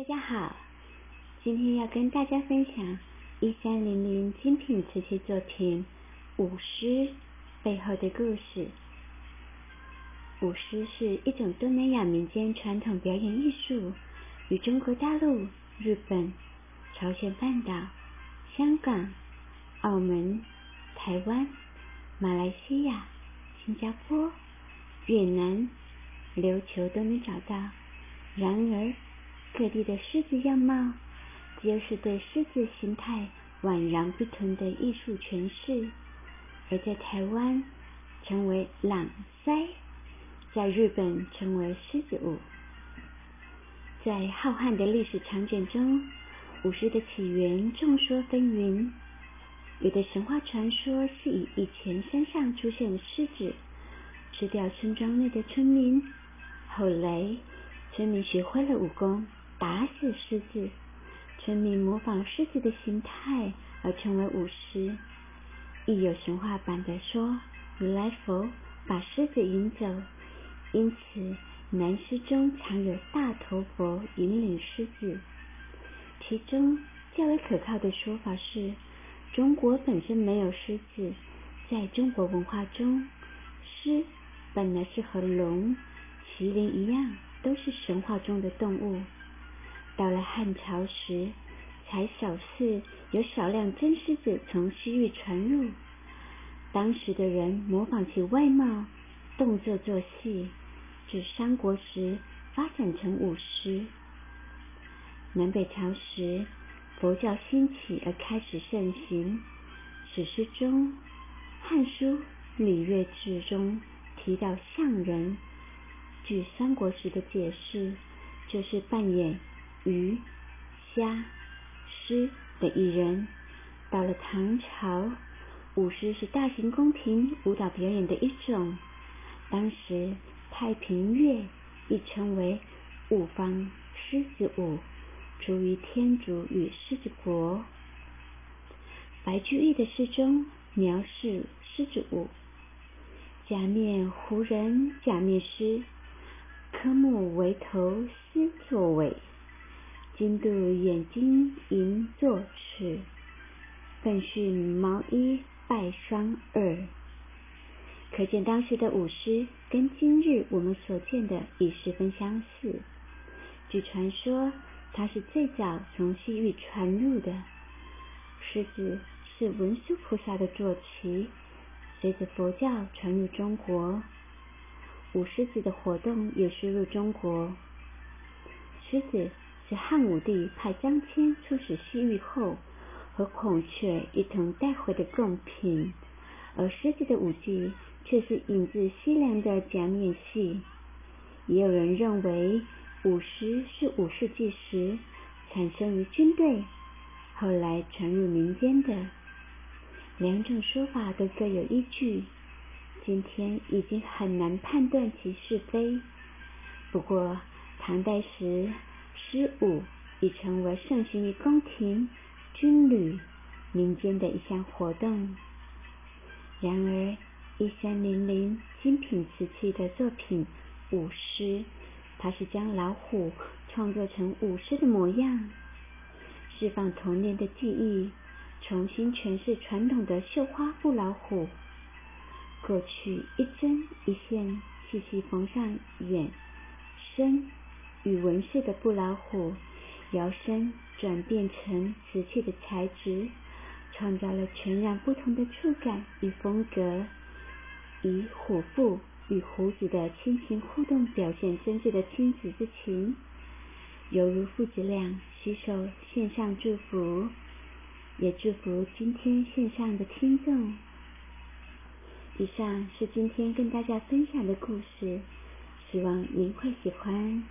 大家好，今天要跟大家分享一三零零精品瓷器作品舞狮背后的故事。舞狮是一种东南亚民间传统表演艺术，与中国大陆、日本、朝鲜半岛、香港、澳门、台湾、马来西亚、新加坡、越南、琉球都能找到。然而，各地的狮子样貌，皆是对狮子形态宛然不同的艺术诠释。而在台湾称为朗腮，在日本称为狮子舞。在浩瀚的历史长卷中，舞狮的起源众说纷纭。有的神话传说是以以前山上出现的狮子吃掉村庄内的村民，后来村民学会了武功。打死狮子，村民模仿狮子的形态而成为舞狮。亦有神话版的说，如来佛把狮子引走，因此南狮中常有大头佛引领狮子。其中较为可靠的说法是，中国本身没有狮子，在中国文化中，狮本来是和龙、麒麟一样，都是神话中的动物。到了汉朝时，才首次有少量真狮子从西域传入。当时的人模仿其外貌、动作做戏，至三国时发展成舞狮。南北朝时，佛教兴起而开始盛行。史诗中，《汉书·礼乐志》中提到象人，据三国时的解释，就是扮演。鱼、虾、狮的艺人，到了唐朝，舞狮是大型宫廷舞蹈表演的一种。当时太平乐亦称为五方狮子舞，出于天竺与狮子国。白居易的诗中描述狮子舞：假面胡人假面狮，科目为头狮作尾。金镀眼睛银座齿，奋迅毛衣拜双耳。可见当时的舞狮跟今日我们所见的已十分相似。据传说，它是最早从西域传入的。狮子是文殊菩萨的坐骑，随着佛教传入中国，舞狮子的活动也输入中国。狮子。是汉武帝派张骞出使西域后，和孔雀一同带回的贡品，而狮子的舞技却是引自西凉的假面戏。也有人认为舞狮是五世纪时产生于军队，后来传入民间的。两种说法都各有依据，今天已经很难判断其是非。不过唐代时。狮舞已成为盛行于宫廷、军旅、民间的一项活动。然而，一三零零精品瓷器的作品舞狮，它是将老虎创作成舞狮的模样，释放童年的记忆，重新诠释传统的绣花布老虎。过去一针一线细细缝上眼、身。与纹饰的布老虎，摇身转变成瓷器的材质，创造了全然不同的触感与风格。以虎父与虎子的亲情互动，表现真挚的亲子之情，犹如父子俩携手献上祝福，也祝福今天线上的听众。以上是今天跟大家分享的故事，希望您会喜欢。